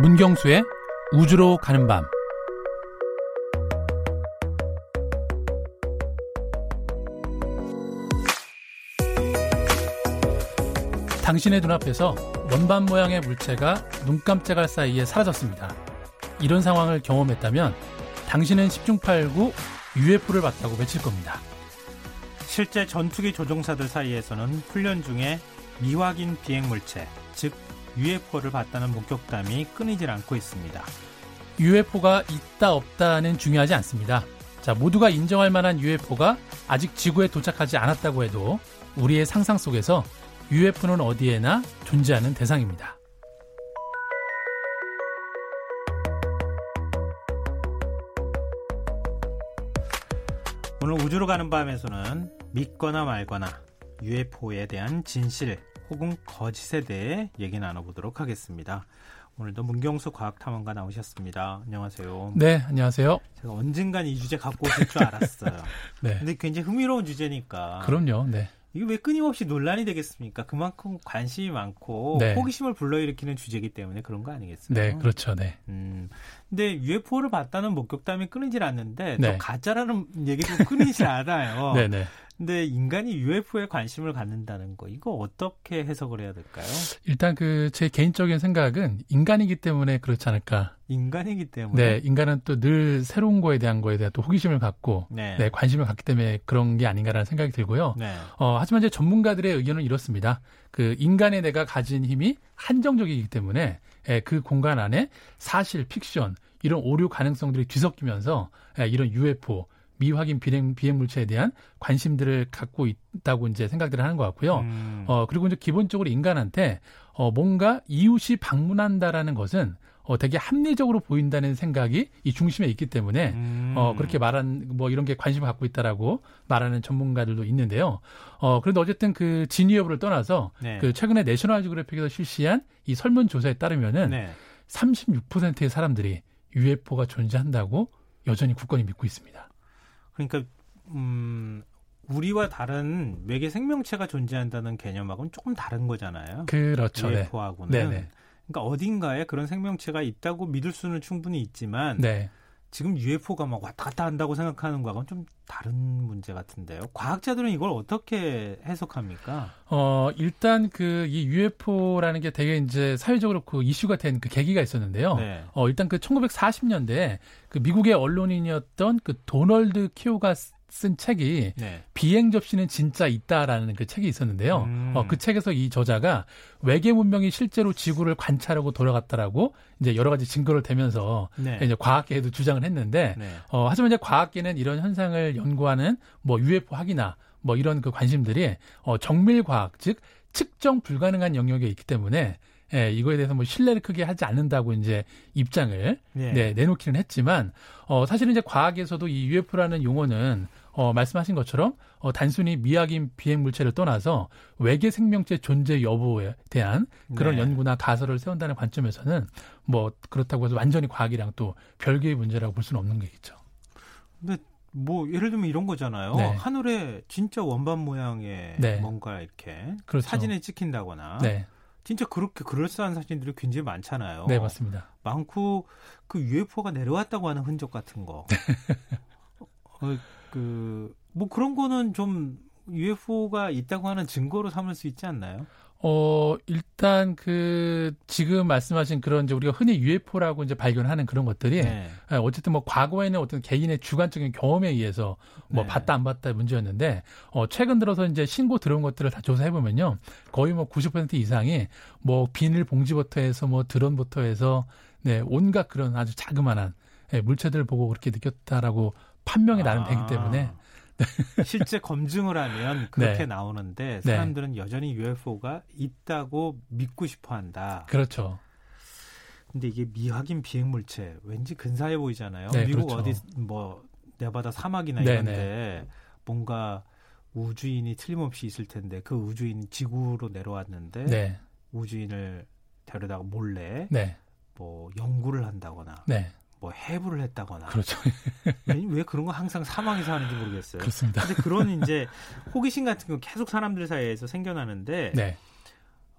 문경수의 우주로 가는 밤 당신의 눈앞에서 원반 모양의 물체가 눈 깜짝할 사이에 사라졌습니다. 이런 상황을 경험했다면 당신은 10중8구 UFO를 봤다고 외칠 겁니다. 실제 전투기 조종사들 사이에서는 훈련 중에 미확인 비행 물체, 즉 UFO를 봤다는 목격담이 끊이질 않고 있습니다. UFO가 있다 없다는 중요하지 않습니다. 자, 모두가 인정할 만한 UFO가 아직 지구에 도착하지 않았다고 해도 우리의 상상 속에서 UFO는 어디에나 존재하는 대상입니다. 오늘 우주로 가는 밤에서는 믿거나 말거나 UFO에 대한 진실 혹은 거짓에 대해 얘기 나눠보도록 하겠습니다. 오늘도 문경수 과학탐험가 나오셨습니다. 안녕하세요. 네, 안녕하세요. 제가 언젠간 이 주제 갖고 오실 줄 알았어요. 네. 근데 굉장히 흥미로운 주제니까. 그럼요. 네. 이게 왜 끊임없이 논란이 되겠습니까? 그만큼 관심이 많고 네. 호기심을 불러일으키는 주제이기 때문에 그런 거 아니겠어요? 네, 그렇죠. 네. 음, 근데 UFO를 봤다는 목격담이 끊이질 않는데 네. 또 가짜라는 얘기도 끊이질 않아요. 네, 네. 근데 인간이 UFO에 관심을 갖는다는 거 이거 어떻게 해석을 해야 될까요? 일단 그 제 개인적인 생각은 인간이기 때문에 그렇지 않을까. 인간이기 때문에 네, 인간은 또 늘 새로운 거에 대한 거에 대한 또 호기심을 갖고 네. 네, 관심을 갖기 때문에 그런 게 아닌가라는 생각이 들고요. 네. 어, 하지만 이제 전문가들의 의견은 이렇습니다. 그 인간의 내가 가진 힘이 한정적이기 때문에 예, 그 공간 안에 사실, 픽션 이런 오류 가능성들이 뒤섞이면서 예, 이런 UFO 미확인 비행 비행 물체에 대한 관심들을 갖고 있다고 이제 생각들을 하는 것 같고요. 음, 어, 그리고 이제 기본적으로 인간한테 어, 뭔가 이웃이 방문한다라는 것은 어, 되게 합리적으로 보인다는 생각이 이 중심에 있기 때문에 음, 어, 그렇게 말한, 뭐 이런 게 관심을 갖고 있다라고 말하는 전문가들도 있는데요. 어, 그런데 어쨌든 그 진위 여부를 떠나서 네. 그 최근에 내셔널 지오그래픽에서 실시한 이 설문 조사에 따르면은 네. 36%의 사람들이 UFO가 존재한다고 여전히 굳건히 믿고 있습니다. 그러니까 음, 우리와 다른 외계 생명체가 존재한다는 개념하고는 조금 다른 거잖아요. 그렇죠. 네. UFO하고는. 네네. 그러니까 어딘가에 그런 생명체가 있다고 믿을 수는 충분히 있지만 네. 지금 UFO가 막 왔다 갔다 한다고 생각하는 거하고는 좀 다른 문제 같은데요. 과학자들은 이걸 어떻게 해석합니까? 어, 일단 그 이 UFO라는 게 되게 이제 사회적으로 그 이슈가 된 그 계기가 있었는데요. 네. 어, 일단 그 1940년대에 그 미국의 언론인이었던 그 도널드 키오가 쓴 책이 네. 비행 접시는 진짜 있다라는 그 책이 있었는데요. 음. 어, 그 책에서 이 저자가 외계 문명이 실제로 지구를 관찰하고 돌아갔다라고 이제 여러 가지 증거를 대면서 네. 이제 과학계에도 주장을 했는데 네. 어, 하지만 이제 과학계는 이런 현상을 연구하는 뭐 UFO 학이나 뭐 이런 그 관심들이 어, 정밀 과학 즉 측정 불가능한 영역에 있기 때문에 예, 이거에 대해서 뭐 신뢰를 크게 하지 않는다고 이제 입장을 네. 네, 내놓기는 했지만 어, 사실은 이제 과학에서도 이 UFO라는 용어는 어, 말씀하신 것처럼 어, 단순히 미확인 비행 물체를 떠나서 외계 생명체 존재 여부에 대한 그런 네. 연구나 가설을 세운다는 관점에서는 뭐 그렇다고 해서 완전히 과학이랑 또 별개의 문제라고 볼 수는 없는 거겠죠. 근데 뭐 예를 들면 이런 거잖아요. 네. 하늘에 진짜 원반 모양의 네. 뭔가 이렇게 그렇죠. 사진에 찍힌다거나 네, 진짜 그렇게 그럴싸한 사진들이 굉장히 많잖아요. 네 맞습니다. 많고 그 UFO가 내려왔다고 하는 흔적 같은 거. 어, 그뭐 그런 거는 좀 UFO가 있다고 하는 증거로 삼을 수 있지 않나요? 어, 일단 그 지금 말씀하신 그런 이제 우리가 흔히 UFO라고 이제 발견하는 그런 것들이 네. 예, 어쨌든 뭐 과거에는 어떤 개인의 주관적인 경험에 의해서 뭐 네. 봤다 안 봤다 문제였는데 어 최근 들어서 이제 신고 들어온 것들을 다 조사해 보면요 거의 뭐 90% 이상이 뭐 비닐 봉지부터 해서 뭐 드론부터 해서 네 온갖 그런 아주 자그마한 예, 물체들을 보고 그렇게 느꼈다라고 판명이 나는 되기 때문에 아, 실제 검증을 하면 그렇게 네. 나오는데 네. 사람들은 여전히 UFO가 있다고 믿고 싶어 한다. 그렇죠 근데 이게 미확인 비행 물체 왠지 근사해 보이잖아요. 네, 미국 그렇죠. 어디 뭐 네바다 사막이나 네, 이런데 뭔가 우주인이 틀림없이 있을 텐데 그 우주인이 지구로 내려왔는데 네 우주인을 데려다가 몰래 네, 뭐 연구를 한다거나 네, 뭐 해부를 했다거나 그렇죠. 왜, 왜 그런 거 항상 사막에서 하는지 모르겠어요. 그렇습니다. 근데 그런 이제 호기심 같은 거 계속 사람들 사이에서 생겨나는데 네,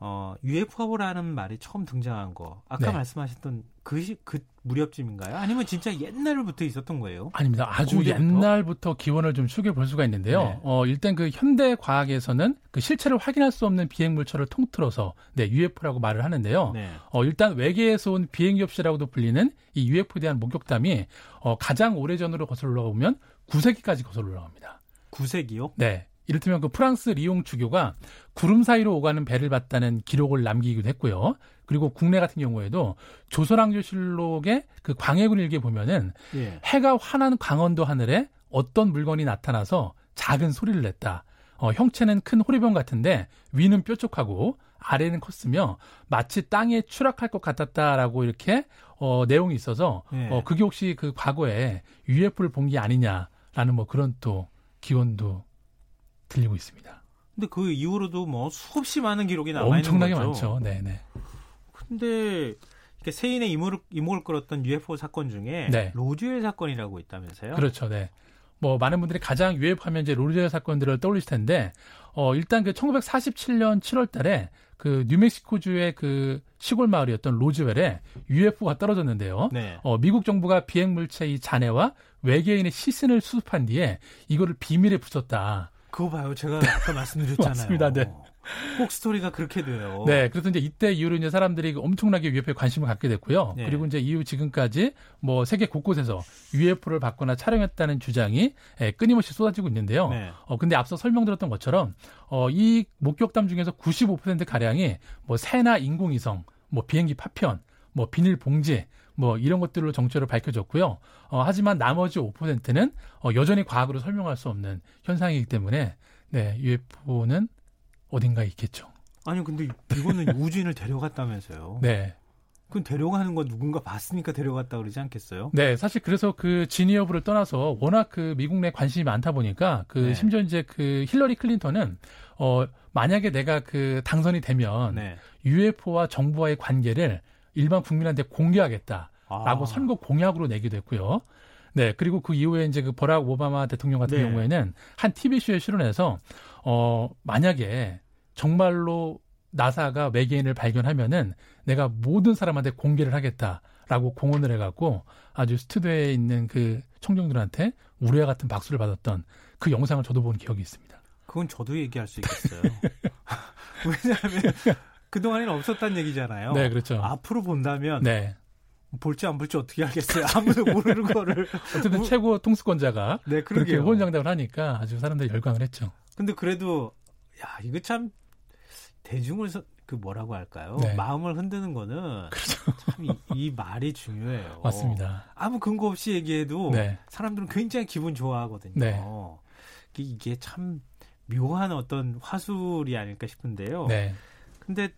어, UFO라는 말이 처음 등장한 거 아까 네. 말씀하셨던 그, 시, 그 무렵쯤인가요? 아니면 진짜 옛날부터 있었던 거예요? 아닙니다. 아주 고대부터? 옛날부터 기원을 좀 추게 볼 수가 있는데요. 네. 어, 일단 그 현대 과학에서는 그 실체를 확인할 수 없는 비행 물체를 통틀어서 네, UFO라고 말을 하는데요. 네. 어, 일단 외계에서 온 비행기 없이라고도 불리는 이 UFO에 대한 목격담이 어, 가장 오래전으로 거슬러 보면 9세기까지 거슬러 올라갑니다. 9세기요? 네. 이를테면 그 프랑스 리옹 주교가 구름 사이로 오가는 배를 봤다는 기록을 남기기도 했고요. 그리고 국내 같은 경우에도 조선왕조실록의 그 광해군 일기에 보면은 예. 해가 환한 강원도 하늘에 어떤 물건이 나타나서 작은 소리를 냈다. 어, 형체는 큰 호리병 같은데 위는 뾰족하고 아래는 컸으며 마치 땅에 추락할 것 같았다라고 이렇게 어, 내용이 있어서 예. 어, 그게 혹시 그 과거에 UFO를 본 게 아니냐라는 뭐 그런 또 기원도 들리고 있습니다. 근데 그 이후로도 뭐 수없이 많은 기록이 남아 있는 엄청나게 많죠. 네, 네. 근데 이렇게 세인의 이목을, 이목을 끌었던 UFO 사건 중에 네. 로즈웰 사건이라고 있다면서요? 그렇죠. 네. 뭐 많은 분들이 가장 유해하면 이제 로즈웰 사건들을 떠올리실 텐데 어 일단 그 1947년 7월 달에 그 뉴멕시코주의 그 시골 마을이었던 로즈웰에 UFO가 떨어졌는데요. 네. 어 미국 정부가 비행 물체의 잔해와 외계인의 시신을 수습한 뒤에 이거를 비밀에 붙였다. 그거 봐요. 제가 아까 말씀드렸잖아요. 맞습니다. 네. 꼭 스토리가 그렇게 돼요. 네. 그래서 이제 이때 이후로 이제 사람들이 엄청나게 UFO에 관심을 갖게 됐고요. 네. 그리고 이제 이후 지금까지 뭐 세계 곳곳에서 UFO를 받거나 촬영했다는 주장이 예, 끊임없이 쏟아지고 있는데요. 네. 어, 근데 앞서 설명드렸던 것처럼 어, 이 목격담 중에서 95% 가량이 뭐 새나 인공위성, 뭐 비행기 파편, 뭐 비닐 봉지, 뭐 이런 것들로 정체를 밝혀졌고요. 어, 하지만 나머지 5%는 어, 여전히 과학으로 설명할 수 없는 현상이기 때문에 네, UFO는 어딘가에 있겠죠. 아니 근데 이거는 우주인을 데려갔다면서요. 네. 그건 데려가는 건 누군가 봤으니까 데려갔다 그러지 않겠어요? 네, 사실 그래서 그 진위 여부를 떠나서 워낙 그 미국 내 관심이 많다 보니까 그 네. 심지어 이제 그 힐러리 클린턴은 어 만약에 내가 그 당선이 되면 네. UFO와 정부와의 관계를 일반 국민한테 공개하겠다라고 아. 선거 공약으로 내기도 했고요. 네, 그리고 그 이후에 이제 그 버락 오바마 대통령 같은 네. 경우에는 한 TV쇼에 출연해서 어 만약에 정말로 나사가 외계인을 발견하면은 내가 모든 사람한테 공개를 하겠다라고 공언을 해갖고 아주 스튜디오에 있는 그 청중들한테 우레와 같은 박수를 받았던 그 영상을 저도 본 기억이 있습니다. 그건 저도 얘기할 수 있겠어요. 왜냐하면 그동안에는 없었단 얘기잖아요. 네, 그렇죠. 앞으로 본다면 네. 볼지 안 볼지 어떻게 알겠어요. 아무도 모르는 거를. 어쨌든 최고 통수권자가 네, 그렇게 호언장담을 하니까 아주 사람들이 열광을 했죠. 근데 그래도 야 이거 참 대중을 그 뭐라고 할까요? 네. 마음을 흔드는 거는 그렇죠. 참이 이 말이 중요해요. 맞습니다. 아무 근거 없이 얘기해도 네. 사람들은 굉장히 기분 좋아하거든요. 네. 이게 참 묘한 어떤 화술이 아닐까 싶은데요. 네. 근데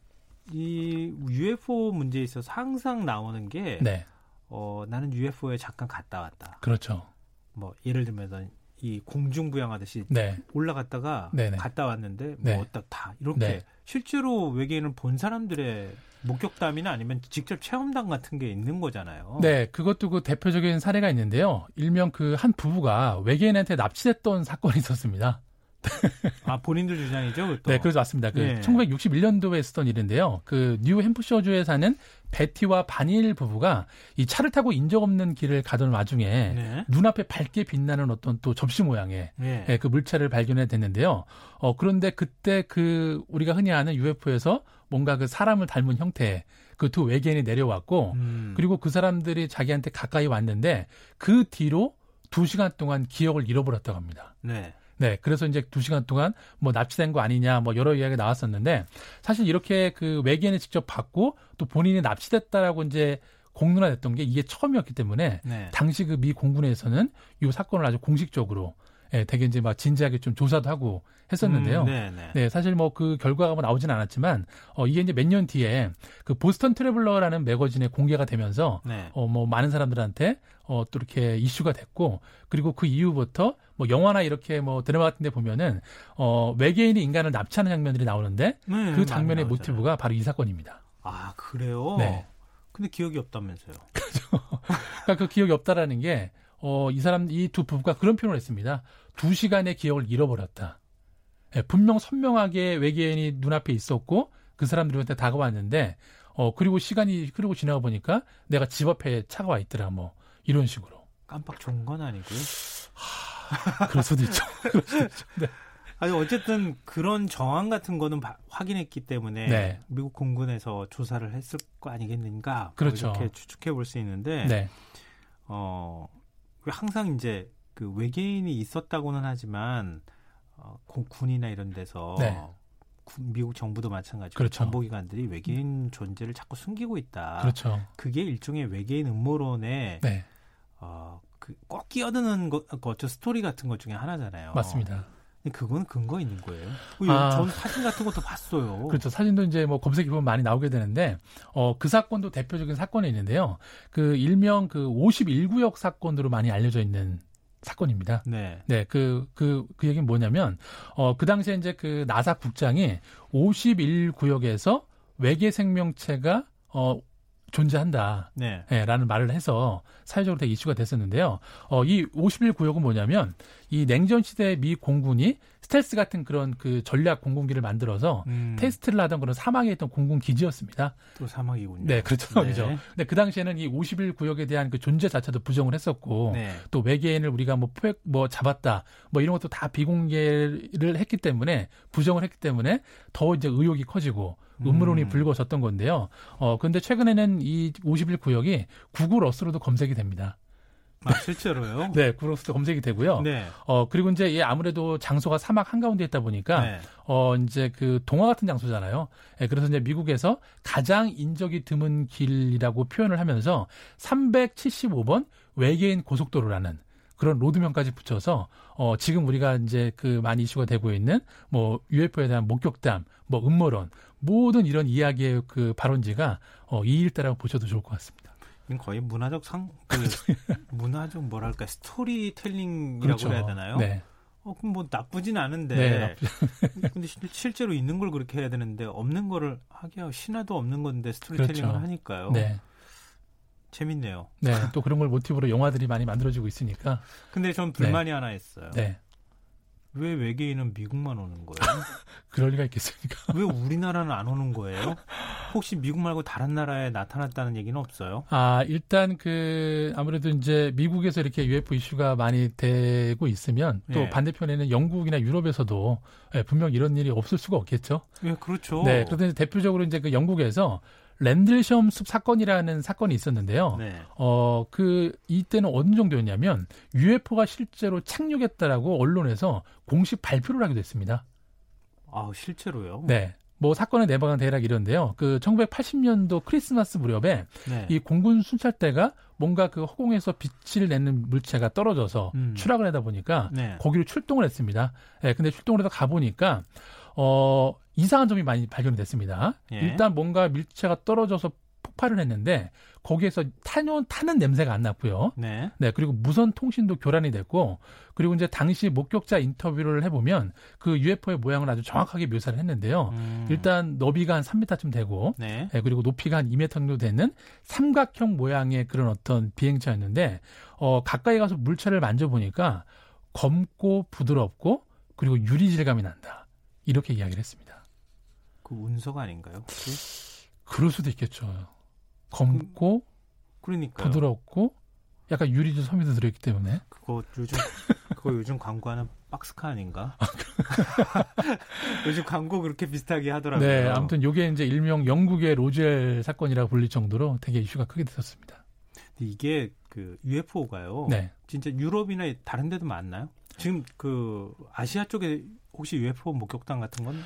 이 UFO 문제에 있어서 항상 나오는 게 네. 어, 나는 UFO에 잠깐 갔다 왔다. 그렇죠. 뭐 예를 들면 이 공중 부양하듯이 네. 올라갔다가 네네. 갔다 왔는데 뭐 네. 어떻다 이렇게 네. 실제로 외계인을 본 사람들의 목격담이나 아니면 직접 체험담 같은 게 있는 거잖아요. 네, 그것도 그 대표적인 사례가 있는데요. 일명 그 한 부부가 외계인한테 납치됐던 사건이 있었습니다. 아 본인들 주장이죠, 그것도? 네, 그렇죠, 맞습니다. 그 네. 1961년도에 쓰던 일인데요. 그 뉴햄프셔주에 사는 베티와 바닐 부부가 이 차를 타고 인적 없는 길을 가던 와중에 네. 눈앞에 밝게 빛나는 어떤 또 접시 모양의 네. 네, 그 물체를 발견해 됐는데요. 어 그런데 그때 그 우리가 흔히 아는 UFO에서 뭔가 그 사람을 닮은 형태 그 두 외계인이 내려왔고 음. 그리고 그 사람들이 자기한테 가까이 왔는데 그 뒤로 두 시간 동안 기억을 잃어버렸다고 합니다. 네. 네, 그래서 이제 두 시간 동안 뭐 납치된 거 아니냐 뭐 여러 이야기가 나왔었는데 사실 이렇게 그 외계인을 직접 받고 또 본인이 납치됐다라고 이제 공론화됐던 게 이게 처음이었기 때문에 네. 당시 그 미 공군에서는 이 사건을 아주 공식적으로 예, 되게 이제 막 진지하게 좀 조사도 하고 했었는데요. 음, 네, 네. 네, 사실 뭐 그 결과가 뭐 나오진 않았지만 어 이게 이제 몇 년 뒤에 그 보스턴 트래블러라는 매거진에 공개가 되면서 네. 어뭐 많은 사람들한테 어또 이렇게 이슈가 됐고 그리고 그 이후부터 뭐 영화나 이렇게 뭐 드라마 같은 데 보면은 어 외계인이 인간을 납치하는 장면들이 나오는데 네, 그 장면의 모티브가 바로 이 사건입니다. 아, 그래요? 네. 근데 기억이 없다면서요. 그러니까 그 기억이 없다라는 게 어, 이 사람, 이 두 부부가 그런 표현을 했습니다. 두 시간의 기억을 잃어버렸다. 예, 분명 선명하게 외계인이 눈앞에 있었고, 그 사람들한테 다가왔는데 어 그리고 시간이 흐르고 지나가 보니까 내가 집 앞에 차가 와 있더라 뭐 이런 식으로 깜빡 좋은 건 아니고요. 하, 그럴 수도 있죠. 그럴 수도 있죠. 네. 아니 어쨌든 그런 정황 같은 거는 바, 확인했기 때문에 네. 미국 공군에서 조사를 했을 거 아니겠는가 뭐 그렇죠. 이렇게 추측해 볼 수 있는데 네. 어 항상 이제 그 외계인이 있었다고는 하지만 어, 군이나 이런 데서 네. 미국 정부도 마찬가지고 그렇죠. 정보기관들이 외계인 존재를 자꾸 숨기고 있다. 그렇죠. 그게 일종의 외계인 음모론에 네. 어, 그 꼭 끼어드는 것, 그 스토리 같은 것 중에 하나잖아요. 맞습니다. 그건 근거 있는 거예요. 아, 전 사진 같은 것도 봤어요. 그렇죠. 사진도 이제 뭐 검색해 보면 많이 나오게 되는데, 어, 그 사건도 대표적인 사건이 있는데요. 그 일명 그 51구역 사건으로 많이 알려져 있는 사건입니다. 네. 네, 그, 그, 그 얘기는 뭐냐면, 어, 그 당시에 이제 그 나사 국장이 51구역에서 외계 생명체가, 어, 존재한다. 네. 네. 라는 말을 해서 사회적으로 되게 이슈가 됐었는데요. 어, 이 51구역은 뭐냐면 이 냉전 시대 미 공군이 스텔스 같은 그런 그 전략 공군기를 만들어서 음. 테스트를 하던 그런 사막에 있던 공군 기지였습니다. 또 사막이군요. 네, 그렇죠. 네. 그죠. 근데 그 당시에는 이 51구역에 대한 그 존재 자체도 부정을 했었고 네. 또 외계인을 우리가 뭐 포획 뭐 잡았다 뭐 이런 것도 다 비공개를 했기 때문에 부정을 했기 때문에 더 이제 의혹이 커지고 음모론이 음. 불거졌던 건데요. 어, 근데 최근에는 이 51구역이 구글 어스로도 검색이 됩니다. 아, 실제로요? 네, 구로스도 검색이 되고요. 네. 어, 그리고 이제 예, 아무래도 장소가 사막 한가운데 있다 보니까, 네. 어, 이제 그 동화 같은 장소잖아요. 예, 그래서 이제 미국에서 가장 인적이 드문 길이라고 표현을 하면서 375번 외계인 고속도로라는 그런 road명까지 붙여서 어 지금 우리가 이제 그 많이 이슈가 되고 있는 뭐 UFO에 대한 목격담, 뭐 음모론 모든 이런 이야기의 그 발원지가 어, 이 일대라고 보셔도 좋을 것 같습니다. 거의 문화적 상, 그 문화적 뭐랄까 스토리텔링이라고 그렇죠. 해야 되나요? 네. 어, 그럼 뭐 나쁘진 않은데. 네, 근데 실제로 있는 걸 그렇게 해야 되는데 없는 거를 하기야 신화도 없는 건데 스토리텔링을 그렇죠. 하니까요. 네. 재밌네요. 네, 또 그런 걸 모티브로 영화들이 많이 만들어지고 있으니까. 근데 전 불만이 네. 하나 있어요. 네. 왜 외계인은 미국만 오는 거예요? 그럴 리가 있겠습니까? 왜 우리나라는 안 오는 거예요? 혹시 미국 말고 다른 나라에 나타났다는 얘기는 없어요? 아, 일단 그 아무래도 이제 미국에서 이렇게 UFO 이슈가 많이 되고 있으면 또 네. 반대편에는 영국이나 유럽에서도 네, 분명 이런 일이 없을 수가 없겠죠. 네, 그렇죠. 네, 그런데 대표적으로 이제 그 영국에서 랜들시엄 숲 사건이라는 사건이 있었는데요. 네. 어, 그, 이때는 어느 정도였냐면, UFO가 실제로 착륙했다라고 언론에서 공식 발표를 하게 됐습니다. 아, 실제로요? 네. 뭐 사건의 내막은 대략 이런데요. 그 1980년도 크리스마스 무렵에 네. 이 공군 순찰대가 뭔가 그 허공에서 빛을 내는 물체가 떨어져서 음. 추락을 하다 보니까 네. 거기로 출동을 했습니다. 예, 네, 근데 출동을 해서 가보니까 어, 이상한 점이 많이 발견이 됐습니다. 예. 일단 뭔가 밀체가 떨어져서 폭발을 했는데 거기에서 타는, 타는 냄새가 안 났고요. 네. 네. 그리고 무선 통신도 교란이 됐고 그리고 이제 당시 목격자 인터뷰를 해보면 그 UFO의 모양을 아주 정확하게 묘사를 했는데요. 음. 일단 너비가 한 3m쯤 되고 네. 네. 그리고 높이가 한 2m 정도 되는 삼각형 모양의 그런 어떤 비행차였는데 어, 가까이 가서 물체를 만져보니까 검고 부드럽고 그리고 유리 질감이 난다. 이렇게 이야기를 했습니다. 그 운석 아닌가요? 혹시? 그럴 수도 있겠죠. 검고 그러니까 부드럽고 약간 유리도 섬유도 들어있기 때문에 그거 요즘 그거 요즘 광고하는 박스카 아닌가? 요즘 광고 그렇게 비슷하게 하더라고요. 네, 아무튼 요게 이제 일명 영국의 로젤 사건이라고 불릴 정도로 되게 이슈가 크게 됐었습니다. 이게 그 UFO가요. 네. 진짜 유럽이나 다른 데도 많나요? 지금 그 아시아 쪽에 혹시 UFO 목격담 같은 건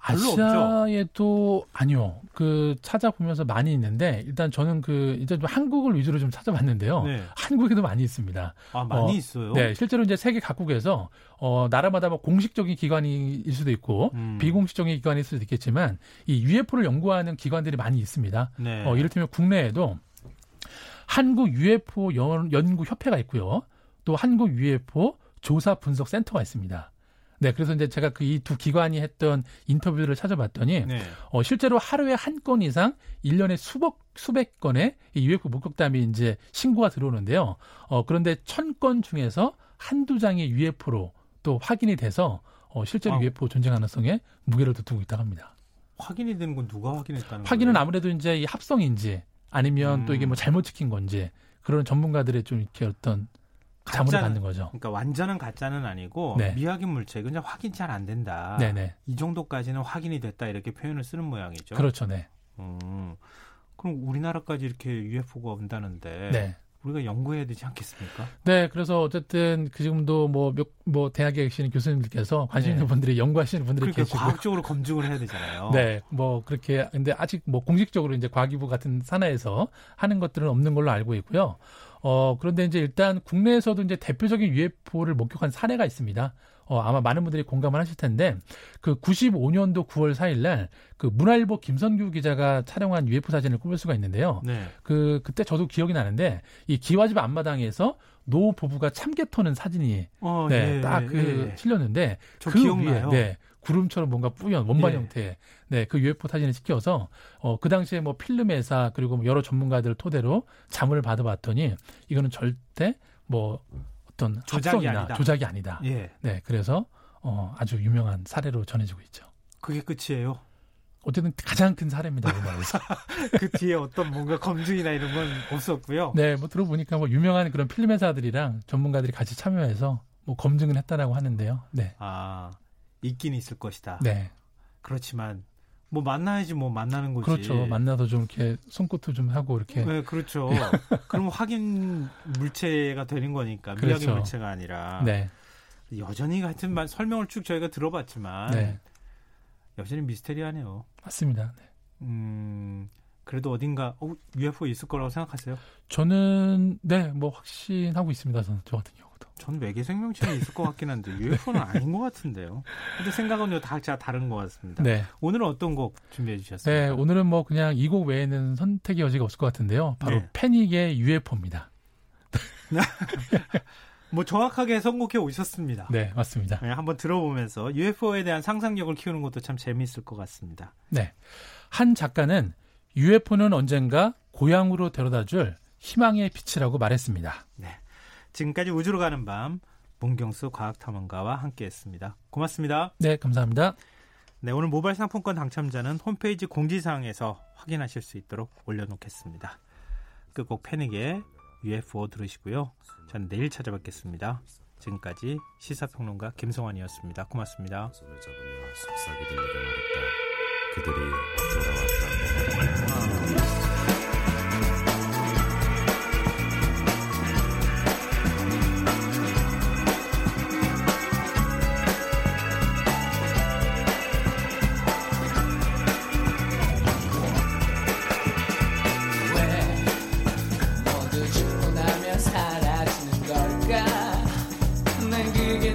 아시아에도 아니요. 그 찾아보면서 많이 있는데 일단 저는 그 이제 좀 한국을 위주로 좀 찾아봤는데요. 네. 한국에도 많이 있습니다. 아 많이 어, 있어요. 네, 실제로 이제 세계 각국에서 어 나라마다 뭐 공식적인 기관일 수도 있고 음. 비공식적인 기관일 수도 있겠지만 이 UFO를 연구하는 기관들이 많이 있습니다. 네. 어 이를테면 국내에도 한국 UFO 연구 협회가 있고요. 또 한국 UFO 조사 분석 센터가 있습니다. 네, 그래서 이제 제가 그 이 두 기관이 했던 인터뷰를 찾아봤더니 네. 어, 실제로 하루에 한 건 이상 1년에 수백 수백 건의 이 UFO 목격담이 이제 신고가 들어오는데요. 어, 그런데 천 건 중에서 한두 장의 UFO로 또 확인이 돼서 어, 실제로 아. UFO 존재 가능성에 무게를 두고 있다고 합니다. 확인이 되는 건 누가 확인했다는 확인은 거예요? 아무래도 이제 이 합성인지 아니면 음. 또 이게 뭐 음. 잘못 찍힌 건지 그런 전문가들의 좀 이렇게 어떤 자문을 받는 거죠. 그러니까 완전한 가짜는 아니고 네. 미확인 물체 그냥 확인 잘 안 된다. 네네. 이 정도까지는 확인이 됐다 이렇게 표현을 쓰는 모양이죠. 그렇죠, 네. 음, 그럼 우리나라까지 이렇게 UFO가 온다는데 네. 우리가 연구해야 되지 않겠습니까? 네, 그래서 어쨌든 그 지금도 뭐 몇 뭐 대학에 계시는 교수님들께서 관심 있는 네. 분들이 연구하시는 분들이 그러니까 계시고 과학적으로 검증을 해야 되잖아요. 네, 뭐 그렇게 근데 아직 뭐 공식적으로 이제 과기부 같은 산하에서 하는 것들은 없는 걸로 알고 있고요. 어 그런데 이제 일단 국내에서도 이제 대표적인 UFO를 목격한 사례가 있습니다. 어, 아마 많은 분들이 공감을 하실 텐데 그 95년도 9월 4일 날 그 문화일보 김선규 기자가 촬영한 UFO 사진을 꼽을 수가 있는데요. 네. 그 그때 저도 기억이 나는데 이 기와집 앞마당에서 노 부부가 참개 터는 사진이 어, 네, 네 딱그 네. 실렸는데 그 기억나요. 위에 네, 구름처럼 뭔가 뿌연 원반 네. 형태 네, 그 UFO 사진을 찍혀서 어, 그 당시에 뭐 필름 회사 그리고 뭐 여러 전문가들 토대로 자문을 받아봤더니 이거는 절대 뭐 어떤 조작이 합성이나 아니다. 조작이 아니다. 예. 네, 그래서 어, 아주 유명한 사례로 전해지고 있죠. 그게 끝이에요. 어쨌든 가장 큰 사례입니다 우리나라에서. 그 뒤에 어떤 뭔가 검증이나 이런 건 없었고요. 네, 뭐 들어보니까 뭐 유명한 그런 필름 회사들이랑 전문가들이 같이 참여해서 뭐 검증을 했다라고 하는데요. 네. 아, 있긴 있을 것이다. 네. 그렇지만 뭐 만나야지 뭐 만나는 거지. 그렇죠. 만나서 좀 이렇게 손끝도 좀 하고 이렇게. 네, 그렇죠. 그럼 확인 물체가 되는 거니까 그렇죠. 미확인 물체가 아니라. 네. 여전히 같은 말 설명을 쭉 저희가 들어봤지만 네. 여전히 미스테리하네요. 맞습니다. 네. 음. 그래도 어딘가 어, UFO 있을 거라고 생각하세요? 저는 네, 뭐 확신하고 있습니다. 저는 저 같은 경우. 저는 외계 생명체는 있을 것 같긴 한데 UFO는 아닌 것 같은데요. 근데 생각은 다 다른 것 같습니다. 네. 오늘은 어떤 곡 준비해 주셨어요? 네, 오늘은 뭐 그냥 이 곡 외에는 선택의 여지가 없을 것 같은데요. 바로 네. 패닉의 UFO입니다. 뭐 정확하게 선곡해 오셨습니다. 네, 맞습니다. 네, 한번 들어보면서 UFO에 대한 상상력을 키우는 것도 참 재미있을 것 같습니다. 네. 한 작가는 UFO는 언젠가 고향으로 데려다 줄 희망의 빛이라고 말했습니다. 네. 지금까지 우주로 가는 밤 문경수 과학탐험가와 함께했습니다. 고맙습니다. 네, 감사합니다. 네, 오늘 모바일 상품권 당첨자는 홈페이지 공지사항에서 확인하실 수 있도록 올려놓겠습니다. 끝곡 패닉의 UFO 들으시고요. 저는 내일 찾아뵙겠습니다. 지금까지 시사평론가 김성환이었습니다. 고맙습니다. 손을 잡으며 속삭이 들리게 말했다. 그들이 돌아왔다.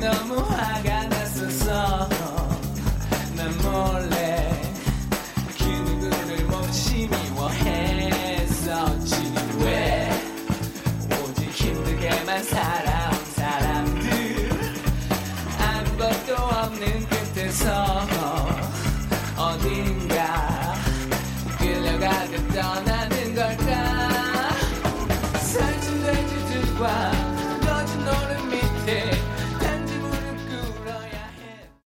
não